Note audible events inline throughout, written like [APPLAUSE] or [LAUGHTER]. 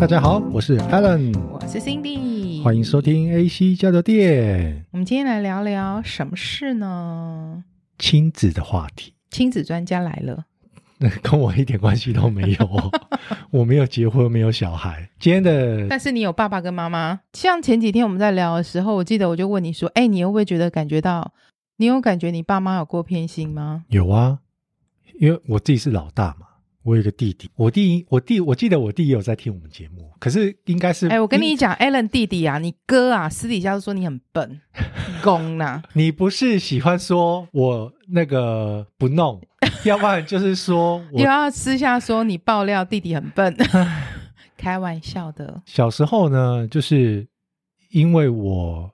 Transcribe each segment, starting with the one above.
大家好，我是 Alan，我是 Cindy，欢迎收听 AC 交流电。我们今天来聊聊什么事呢？亲子的话题。亲子专家来了，[LAUGHS] 跟我一点关系都没有，[LAUGHS] 我没有结婚，没有小孩。今天的，但是你有爸爸跟妈妈。像前几天我们在聊的时候，我记得我就问你说：“哎，你会不会觉得感觉到，你有感觉你爸妈有过偏心吗？”有啊，因为我自己是老大嘛。我有个弟弟，我弟，我弟，我记得我弟也有在听我们节目，可是应该是……哎，我跟你讲，Allen 弟弟啊，你哥啊，私底下都说你很笨，[LAUGHS] 公呐，你不是喜欢说我那个不弄，[LAUGHS] 要不然就是说我，又要私下说你爆料弟弟很笨，[LAUGHS] 开玩笑的。小时候呢，就是因为我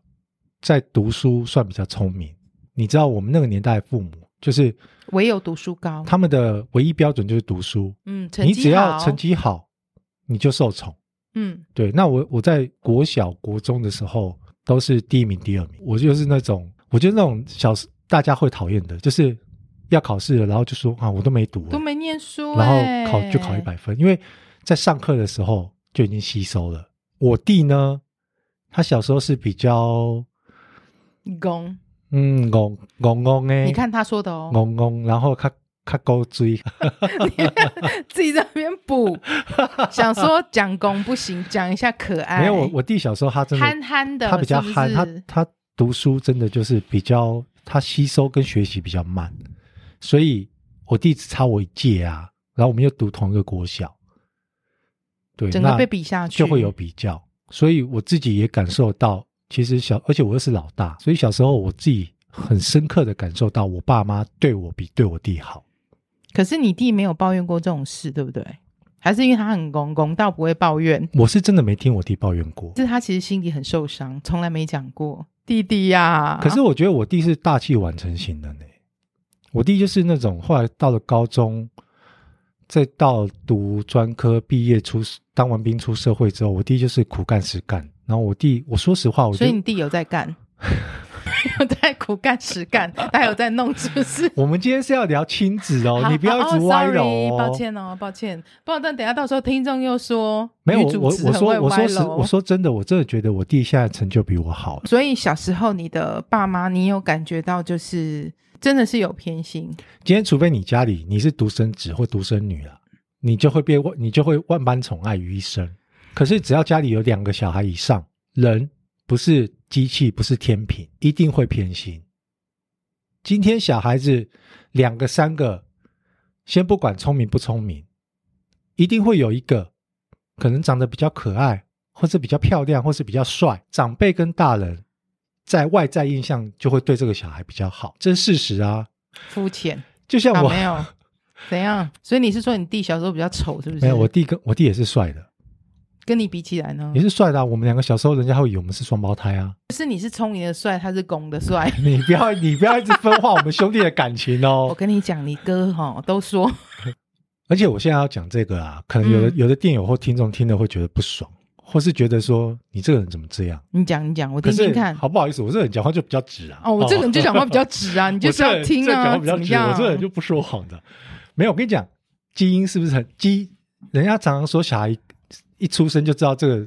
在读书算比较聪明，你知道我们那个年代父母。就是唯有读书高，他们的唯一标准就是读书。嗯，你只要成绩好，你就受宠。嗯，对。那我我在国小、国中的时候都是第一名、第二名。我就是那种，我就是那种小大家会讨厌的，就是要考试了，然后就说啊，我都没读，都没念书，然后考就考一百分，因为在上课的时候就已经吸收了。我弟呢，他小时候是比较公。嗯，戆戆戆诶，你看他说的哦，戆戆，然后他他勾追，[LAUGHS] 自己在那边补，[LAUGHS] 想说讲公不行，讲一下可爱。没有，我我弟小时候他真的憨憨的，他比较憨，是是？他他读书真的就是比较他吸收跟学习比较慢，所以我弟只差我一届啊，然后我们又读同一个国小，对，整个被比下去。就会有比较，所以我自己也感受到。其实小，而且我又是老大，所以小时候我自己很深刻的感受到，我爸妈对我比对我弟好。可是你弟没有抱怨过这种事，对不对？还是因为他很公公，倒不会抱怨？我是真的没听我弟抱怨过，是他其实心里很受伤，从来没讲过弟弟呀、啊。可是我觉得我弟是大器晚成型的呢。我弟就是那种后来到了高中，再到读专科毕业出当完兵出社会之后，我弟就是苦干实干。然后我弟，我说实话，我所以你弟有在干，[LAUGHS] 有在苦干实干，[LAUGHS] 他有在弄，是不是？我们今天是要聊亲子哦，你不要一直歪楼哦。哦，抱歉哦，抱歉，不然等下到时候听众又说没有我，我说我说我说实我说真的，我真的觉得我弟现在成就比我好。所以小时候你的爸妈，你有感觉到就是真的是有偏心。今天除非你家里你是独生子或独生女了，你就会被万你就会万般宠爱于一身。可是，只要家里有两个小孩以上，人不是机器，不是天平，一定会偏心。今天小孩子两个、三个，先不管聪明不聪明，一定会有一个可能长得比较可爱，或是比较漂亮，或是比较帅。长辈跟大人在外在印象就会对这个小孩比较好，这是事实啊。肤浅，就像我、啊、没有怎样，所以你是说你弟小时候比较丑，是不是？没有，我弟跟我弟也是帅的。跟你比起来呢？你是帅的啊，我们两个小时候人家会以为我们是双胞胎啊。是你是聪明的帅，他是公的帅。[LAUGHS] 你不要你不要一直分化我们兄弟的感情哦。[LAUGHS] 我跟你讲，你哥哈都说。[LAUGHS] 而且我现在要讲这个啊，可能有的、嗯、有的电友或听众听了会觉得不爽，或是觉得说你这个人怎么这样？你讲你讲，我听听看。好不好意思，我这个人讲话就比较直啊。哦，我这个人就讲话比较直啊，你就是要听啊。讲话比较直，我这个人就不说谎的。没有，我跟你讲，基因是不是很基？人家常常说小孩一出生就知道这个。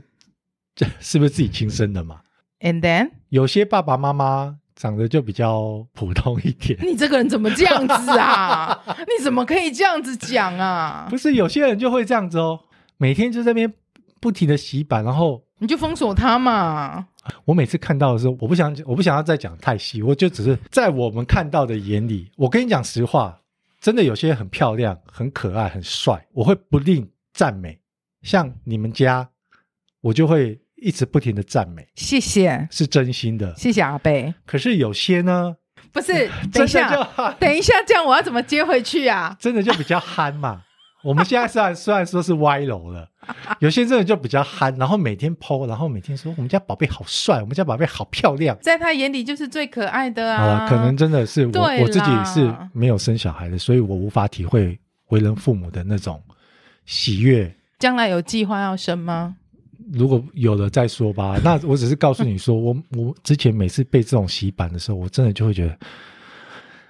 这是不是自己亲生的嘛？And then 有些爸爸妈妈长得就比较普通一点。你这个人怎么这样子啊？[LAUGHS] 你怎么可以这样子讲啊？不是有些人就会这样子哦，每天就在那边不停的洗版，然后你就封锁他嘛。我每次看到的时候，我不想我不想要再讲太细，我就只是在我们看到的眼里，我跟你讲实话，真的有些很漂亮、很可爱、很帅，我会不吝赞美。像你们家，我就会。一直不停的赞美，谢谢，是真心的，谢谢阿贝。可是有些呢，不是，[LAUGHS] 等一下，[LAUGHS] 等一下，这样我要怎么接回去啊？真的就比较憨嘛。我们现在虽然虽然说是歪楼了，[LAUGHS] 有些真的就比较憨，然后每天 po，然后每天说我们家宝贝好帅，我们家宝贝好漂亮，在他眼里就是最可爱的啊。好了，可能真的是我我自己是没有生小孩的，所以我无法体会为人父母的那种喜悦。将来有计划要生吗？如果有了再说吧。[LAUGHS] 那我只是告诉你说，我我之前每次被这种洗版的时候，我真的就会觉得，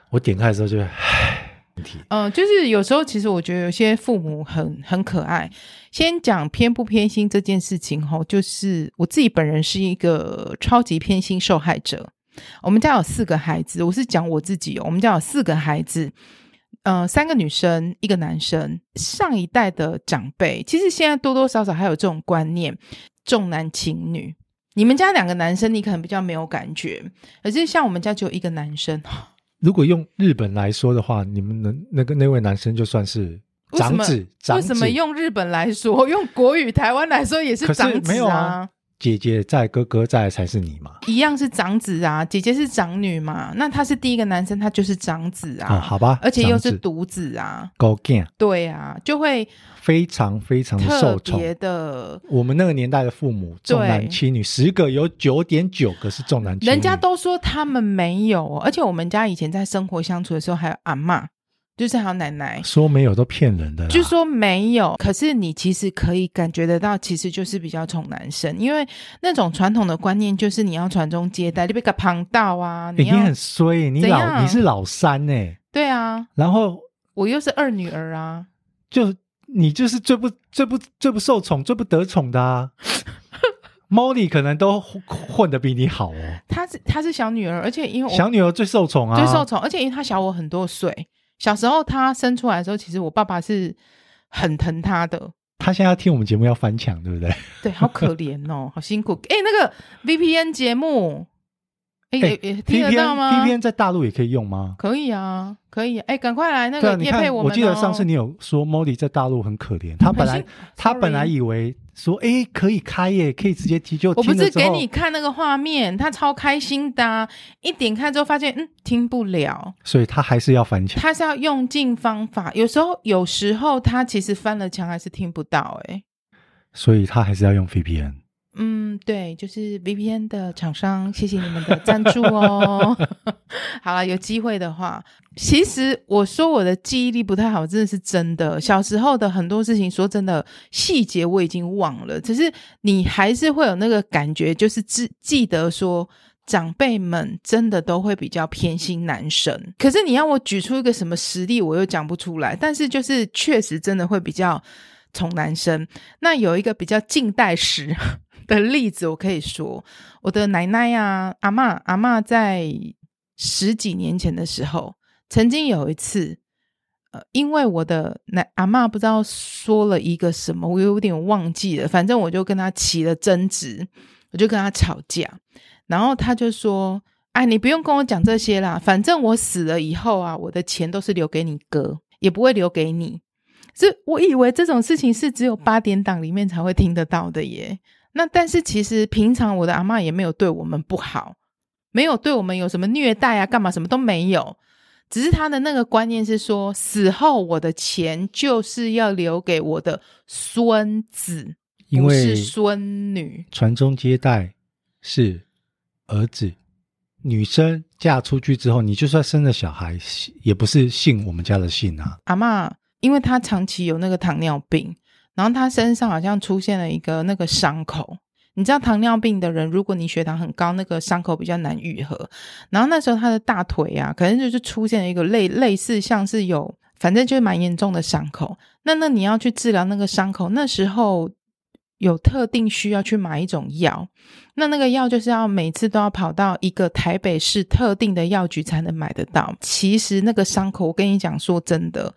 我点开的时候就，唉，嗯、呃，就是有时候其实我觉得有些父母很很可爱。先讲偏不偏心这件事情哈，就是我自己本人是一个超级偏心受害者。我们家有四个孩子，我是讲我自己哦。我们家有四个孩子，呃，三个女生，一个男生。上一代的长辈，其实现在多多少少还有这种观念，重男轻女。你们家两个男生，你可能比较没有感觉，可是像我们家只有一个男生。[GASPS] 如果用日本来说的话，你们能那个那位男生就算是长子。为什么，长子？为什么用日本来说？用国语台湾来说也是长子啊。姐姐在，哥哥在才是你嘛？一样是长子啊，姐姐是长女嘛？那他是第一个男生，他就是长子啊。啊好吧，而且又是独子啊。高见。对啊，就会非常非常的受宠。的，我们那个年代的父母重男轻女，十个有九点九个是重男轻女。人家都说他们没有，而且我们家以前在生活相处的时候还有阿嬷。就是还有奶奶说没有都骗人的，就说没有。可是你其实可以感觉得到，其实就是比较宠男生，因为那种传统的观念就是你要传宗接代，你被个旁道啊，你，你很衰，你老你是老三呢、欸？对啊，然后我又是二女儿啊，就你就是最不最不最不受宠、最不得宠的啊。[LAUGHS] Molly 可能都混得比你好哦，她是她是小女儿，而且因为我小女儿最受宠啊，最受宠，而且因为她小我很多岁。小时候他生出来的时候，其实我爸爸是很疼他的。他现在要听我们节目要翻墙，对不对？对，好可怜哦，好辛苦。哎，那个 VPN 节目，哎，也听得到吗？VPN 在大陆也可以用吗？可以啊，可以。哎，赶快来那个叶配我们。我记得上次你有说 Molly 在大陆很可怜，他本来他本来以为。说哎，可以开耶，可以直接提就。我不是给你看那个画面，他超开心的，啊，一点开之后发现嗯听不了，所以他还是要翻墙。他是要用尽方法，有时候有时候他其实翻了墙还是听不到哎，所以他还是要用 VPN。对，就是 VPN 的厂商，谢谢你们的赞助哦。[LAUGHS] 好了，有机会的话，其实我说我的记忆力不太好，真的是真的。小时候的很多事情，说真的，细节我已经忘了，只是你还是会有那个感觉，就是记记得说长辈们真的都会比较偏心男生。可是你要我举出一个什么实例，我又讲不出来。但是就是确实真的会比较宠男生。那有一个比较近代史。的例子，我可以说，我的奶奶呀、啊，阿嬷，阿嬷在十几年前的时候，曾经有一次，呃，因为我的奶阿嬷不知道说了一个什么，我有点忘记了，反正我就跟他起了争执，我就跟他吵架，然后他就说：“哎，你不用跟我讲这些啦，反正我死了以后啊，我的钱都是留给你哥，也不会留给你。”这我以为这种事情是只有八点档里面才会听得到的耶。那但是其实平常我的阿嬷也没有对我们不好，没有对我们有什么虐待啊，干嘛什么都没有，只是他的那个观念是说，死后我的钱就是要留给我的孙子，不是孙女。传宗接代是儿子，女生嫁出去之后，你就算生了小孩，也不是姓我们家的姓啊。阿嬷，因为她长期有那个糖尿病。然后他身上好像出现了一个那个伤口，你知道糖尿病的人，如果你血糖很高，那个伤口比较难愈合。然后那时候他的大腿啊，可能就是出现了一个类类似像是有，反正就是蛮严重的伤口。那那你要去治疗那个伤口，那时候有特定需要去买一种药，那那个药就是要每次都要跑到一个台北市特定的药局才能买得到。其实那个伤口，我跟你讲，说真的，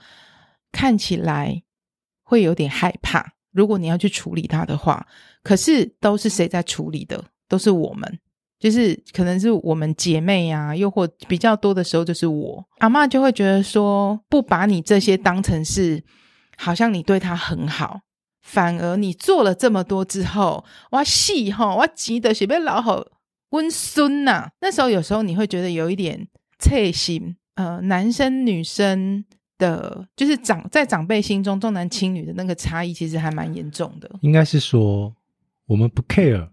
看起来。会有点害怕，如果你要去处理它的话，可是都是谁在处理的？都是我们，就是可能是我们姐妹啊，又或比较多的时候就是我阿嬷就会觉得说，不把你这些当成是，好像你对他很好，反而你做了这么多之后，哇戏哈，我急得是被老好温孙呐。那时候有时候你会觉得有一点刺心，呃，男生女生。的，就是长在长辈心中重男轻女的那个差异，其实还蛮严重的。应该是说，我们不 care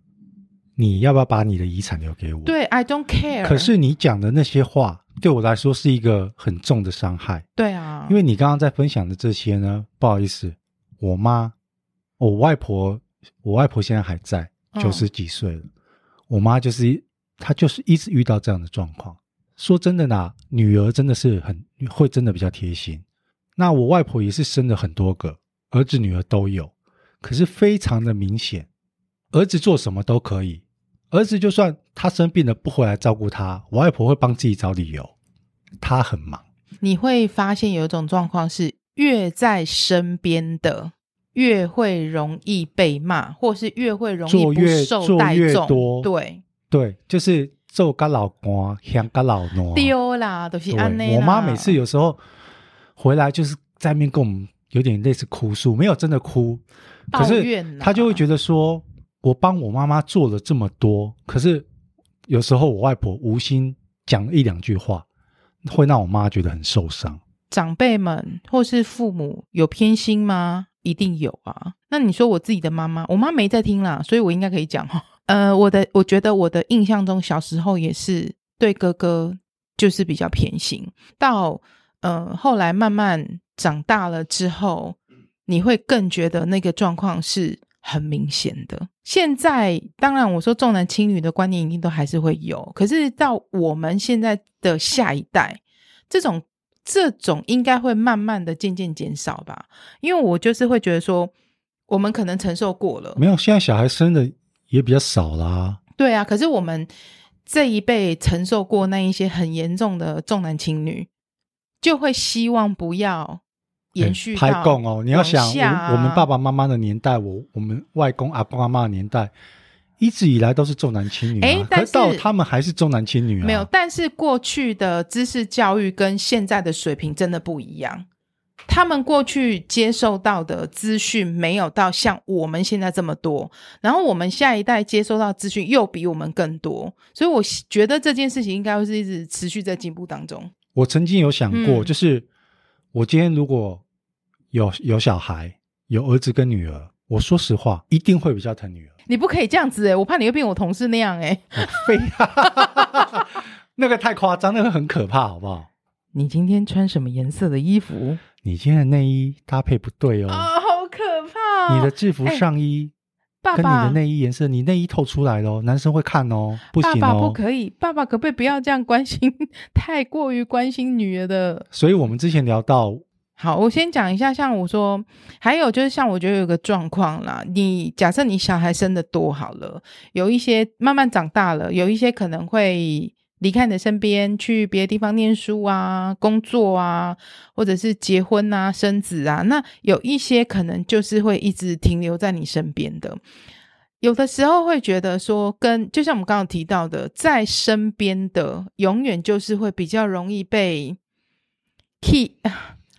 你要不要把你的遗产留给我。对，I don't care。可是你讲的那些话，对我来说是一个很重的伤害。对啊，因为你刚刚在分享的这些呢，不好意思，我妈，我外婆，我外婆现在还在，九十几岁了。嗯、我妈就是她就是一直遇到这样的状况，说真的呢，女儿真的是很会，真的比较贴心。那我外婆也是生了很多个儿子女儿都有，可是非常的明显，儿子做什么都可以，儿子就算他生病了不回来照顾他，我外婆会帮自己找理由，他很忙。你会发现有一种状况是，越在身边的越会容易被骂，或是越会容易不受待重。多对对，就是。做个老官，香个老奴，丢啦，都是安内。我妈每次有时候回来，就是在那边跟我们有点类似哭诉，没有真的哭，可是她就会觉得说，我帮我妈妈做了这么多，可是有时候我外婆无心讲一两句话，会让我妈觉得很受伤。长辈们或是父母有偏心吗？一定有啊。那你说我自己的妈妈，我妈没在听啦，所以我应该可以讲哈。呃，我的我觉得我的印象中，小时候也是对哥哥就是比较偏心。到呃后来慢慢长大了之后，你会更觉得那个状况是很明显的。现在当然我说重男轻女的观念一定都还是会有，可是到我们现在的下一代，这种这种应该会慢慢的渐渐减少吧。因为我就是会觉得说，我们可能承受过了，没有现在小孩生的。也比较少啦。对啊，可是我们这一辈承受过那一些很严重的重男轻女，就会希望不要延续。拍供哦，你要想，我们爸爸妈妈的年代，我我们外公阿公阿妈的年代，一直以来都是重男轻女、啊。哎、欸，但是到他们还是重男轻女啊。没有，但是过去的知识教育跟现在的水平真的不一样。他们过去接受到的资讯没有到像我们现在这么多，然后我们下一代接收到资讯又比我们更多，所以我觉得这件事情应该会是一直持续在进步当中。我曾经有想过，嗯、就是我今天如果有有小孩，有儿子跟女儿，我说实话一定会比较疼女儿。你不可以这样子诶、欸、我怕你会变我同事那样诶、欸、非要 [LAUGHS] 那个太夸张，那个很可怕，好不好？你今天穿什么颜色的衣服？你今天的内衣搭配不对哦，啊、哦，好可怕、哦！你的制服上衣跟你的内衣颜色，你内衣透出来了，男生会看哦，不行哦，爸爸不可以，爸爸可不可以不要这样关心，太过于关心女儿的？所以我们之前聊到，好，我先讲一下，像我说，还有就是像我觉得有个状况啦，你假设你小孩生的多好了，有一些慢慢长大了，有一些可能会。离开你的身边，去别的地方念书啊、工作啊，或者是结婚啊、生子啊，那有一些可能就是会一直停留在你身边的。有的时候会觉得说，跟就像我们刚刚提到的，在身边的永远就是会比较容易被 key，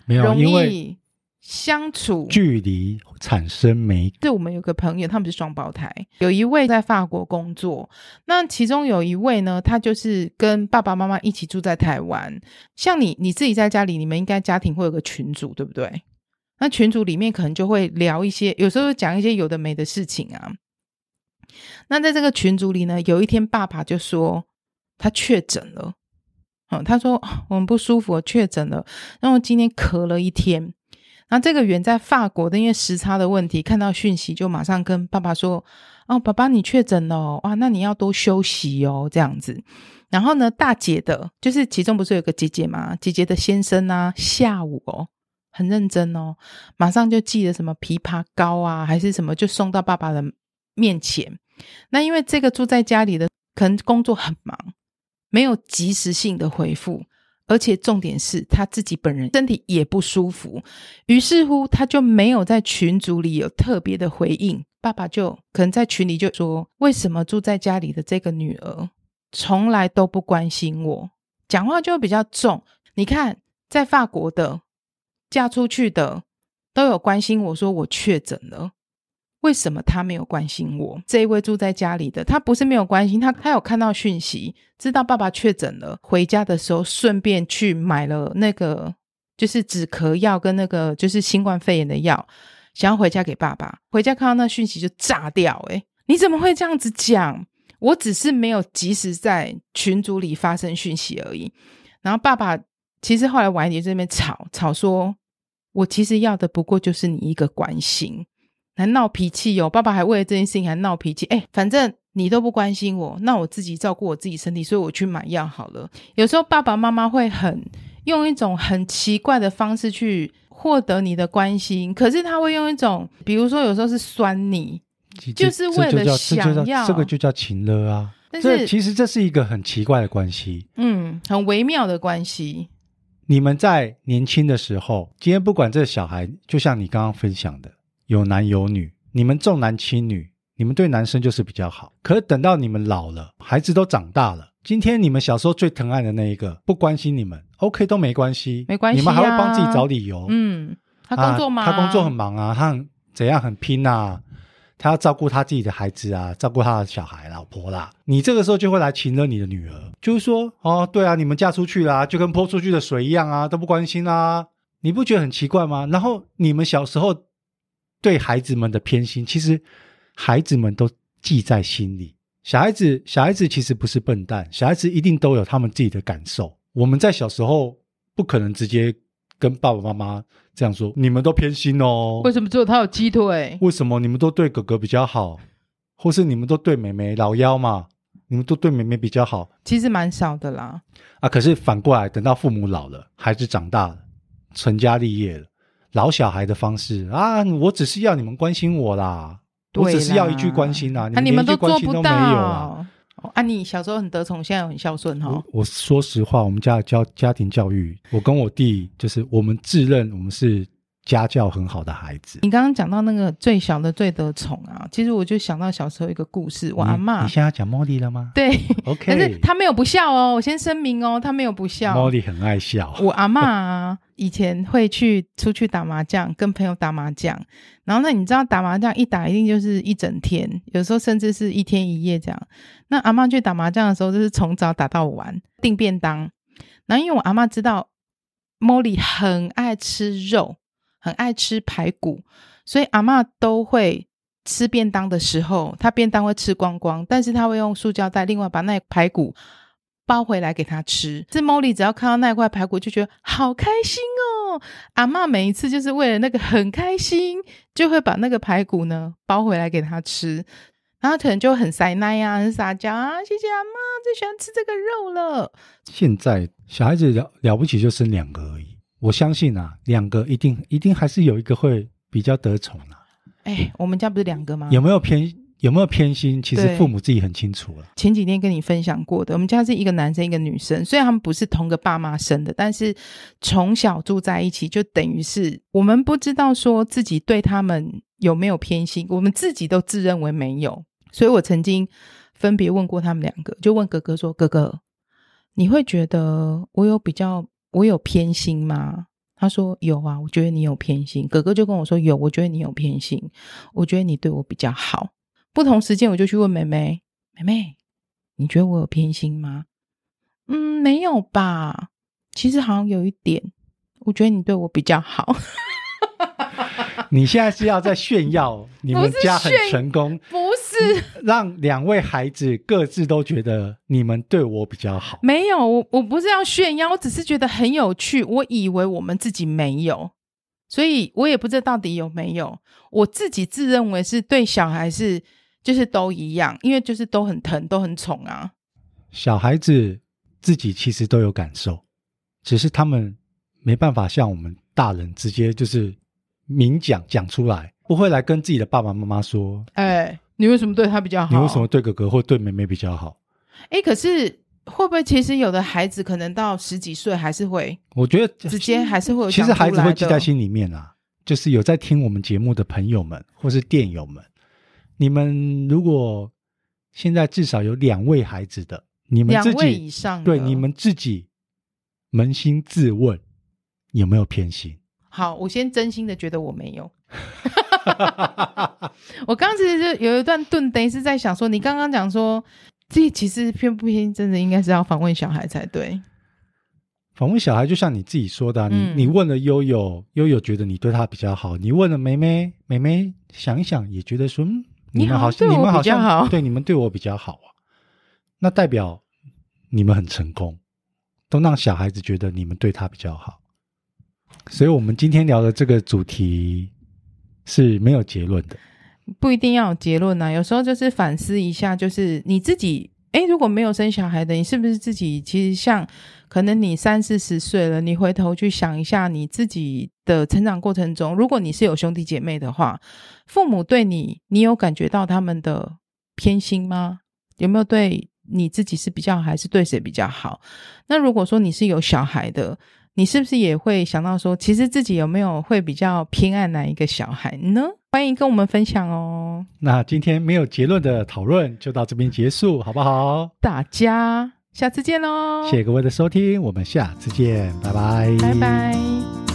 没有，容易。相处距离产生美。对，我们有个朋友，他们是双胞胎，有一位在法国工作，那其中有一位呢，他就是跟爸爸妈妈一起住在台湾。像你，你自己在家里，你们应该家庭会有个群组，对不对？那群组里面可能就会聊一些，有时候讲一些有的没的事情啊。那在这个群组里呢，有一天爸爸就说他确诊了，嗯，他说我们不舒服，我确诊了，然后今天咳了一天。那这个远在法国的，因为时差的问题，看到讯息就马上跟爸爸说：“哦，爸爸你确诊了，哇，那你要多休息哦，这样子。”然后呢，大姐的，就是其中不是有个姐姐吗？姐姐的先生啊，下午哦，很认真哦，马上就寄了什么枇杷膏啊，还是什么，就送到爸爸的面前。那因为这个住在家里的，可能工作很忙，没有及时性的回复。而且重点是他自己本人身体也不舒服，于是乎他就没有在群组里有特别的回应。爸爸就可能在群里就说：“为什么住在家里的这个女儿从来都不关心我？”讲话就比较重。你看，在法国的嫁出去的都有关心我说我确诊了。为什么他没有关心我？这一位住在家里的，他不是没有关心他，他有看到讯息，知道爸爸确诊了，回家的时候顺便去买了那个就是止咳药跟那个就是新冠肺炎的药，想要回家给爸爸。回家看到那讯息就炸掉，诶，你怎么会这样子讲？我只是没有及时在群组里发生讯息而已。然后爸爸其实后来晚一点在那边吵吵说，我其实要的不过就是你一个关心。还闹脾气哟、哦！爸爸还为了这件事情还闹脾气。哎，反正你都不关心我，那我自己照顾我自己身体，所以我去买药好了。有时候爸爸妈妈会很用一种很奇怪的方式去获得你的关心，可是他会用一种，比如说有时候是酸你，就是为了想要这个就叫情勒啊。但是其实这是一个很奇怪的关系，嗯，很微妙的关系。你们在年轻的时候，今天不管这个小孩，就像你刚刚分享的，有男有女，你们重男轻女。你们对男生就是比较好，可是等到你们老了，孩子都长大了，今天你们小时候最疼爱的那一个不关心你们，OK 都没关系，没关系、啊，你们还会帮自己找理由。嗯，他工作忙、啊啊，他工作很忙啊，他很怎样很拼啊，他要照顾他自己的孩子啊，照顾他的小孩、老婆啦。你这个时候就会来情勒你的女儿，就是说，哦，对啊，你们嫁出去啦，就跟泼出去的水一样啊，都不关心啊，你不觉得很奇怪吗？然后你们小时候对孩子们的偏心，其实。孩子们都记在心里。小孩子，小孩子其实不是笨蛋，小孩子一定都有他们自己的感受。我们在小时候不可能直接跟爸爸妈妈这样说：“你们都偏心哦。”为什么只有他有鸡腿？为什么你们都对哥哥比较好，或是你们都对妹妹老幺嘛？你们都对妹妹比较好？其实蛮少的啦。啊，可是反过来，等到父母老了，孩子长大了，成家立业了，老小孩的方式啊，我只是要你们关心我啦。我只是要一句关心啊！你们连一句关心都没有啊！啊，你小时候很得宠，现在很孝顺哈。我，我说实话，我们家的教家庭教育，我跟我弟就是我们自认我们是。家教很好的孩子，你刚刚讲到那个最小的最得宠啊，其实我就想到小时候一个故事，我阿嬷。你现在要讲茉莉了吗？对，[LAUGHS] OK。可是他没有不笑哦，我先声明哦，他没有不孝。茉莉很爱笑。我阿嬷啊，以前会去出去打麻将，跟朋友打麻将，然后那，你知道打麻将一打一定就是一整天，有时候甚至是一天一夜这样。那阿嬷去打麻将的时候，就是从早打到晚，订便当。然后因为我阿嬷知道茉莉很爱吃肉。很爱吃排骨，所以阿嬷都会吃便当的时候，她便当会吃光光，但是她会用塑胶袋另外把那排骨包回来给他吃。这茉莉只要看到那块排骨，就觉得好开心哦。阿嬷每一次就是为了那个很开心，就会把那个排骨呢包回来给他吃，然后可能就很塞奶呀、啊，很撒娇啊，谢谢阿嬷，最喜欢吃这个肉了。现在小孩子了了不起就生两个而已。我相信啊，两个一定一定还是有一个会比较得宠啊。哎、欸，我们家不是两个吗？有没有偏有没有偏心？其实父母自己很清楚了。前几天跟你分享过的，我们家是一个男生一个女生，虽然他们不是同个爸妈生的，但是从小住在一起，就等于是我们不知道说自己对他们有没有偏心，我们自己都自认为没有。所以我曾经分别问过他们两个，就问哥哥说：“哥哥，你会觉得我有比较？”我有偏心吗？他说有啊，我觉得你有偏心。哥哥就跟我说有，我觉得你有偏心。我觉得你对我比较好。不同时间我就去问妹妹，妹妹，你觉得我有偏心吗？嗯，没有吧。其实好像有一点。我觉得你对我比较好。[LAUGHS] 你现在是要在炫耀你们家很成功？不是，让两位孩子各自都觉得你们对我比较好。没有，我我不是要炫耀，我只是觉得很有趣。我以为我们自己没有，所以我也不知道到底有没有。我自己自认为是对小孩是就是都一样，因为就是都很疼，都很宠啊。小孩子自己其实都有感受，只是他们没办法像我们大人直接就是。明讲讲出来，不会来跟自己的爸爸妈妈说：“哎、欸，你为什么对他比较好？你为什么对哥哥或对妹妹比较好？”哎、欸，可是会不会其实有的孩子可能到十几岁还是会？我觉得直接还是会有。其实孩子会记在心里面啊。就是有在听我们节目的朋友们或是电友们，你们如果现在至少有两位孩子的，你们自己两位以上，对你们自己扪心自问，有没有偏心？好，我先真心的觉得我没有。[LAUGHS] 我刚刚其实就有一段顿等于，是在想说，你刚刚讲说，这其实偏不偏，真的应该是要访问小孩才对。访问小孩，就像你自己说的、啊，嗯、你你问了悠悠，悠悠觉得你对他比较好；你问了梅梅，梅梅想一想也觉得说，嗯，你们好像你们好像对你们对我比较好啊。那代表你们很成功，都让小孩子觉得你们对他比较好。所以，我们今天聊的这个主题是没有结论的。不一定要有结论呐、有时候就是反思一下，就是你自己，诶，如果没有生小孩的，你是不是自己其实像可能你三四十岁了，你回头去想一下你自己的成长过程中，如果你是有兄弟姐妹的话，父母对你，你有感觉到他们的偏心吗？有没有对你自己是比较，还是对谁比较好？那如果说你是有小孩的，你是不是也会想到说，其实自己有没有会比较偏爱哪一个小孩呢？欢迎跟我们分享哦。那今天没有结论的讨论就到这边结束，好不好？大家下次见喽！谢谢各位的收听，我们下次见，拜拜，拜拜。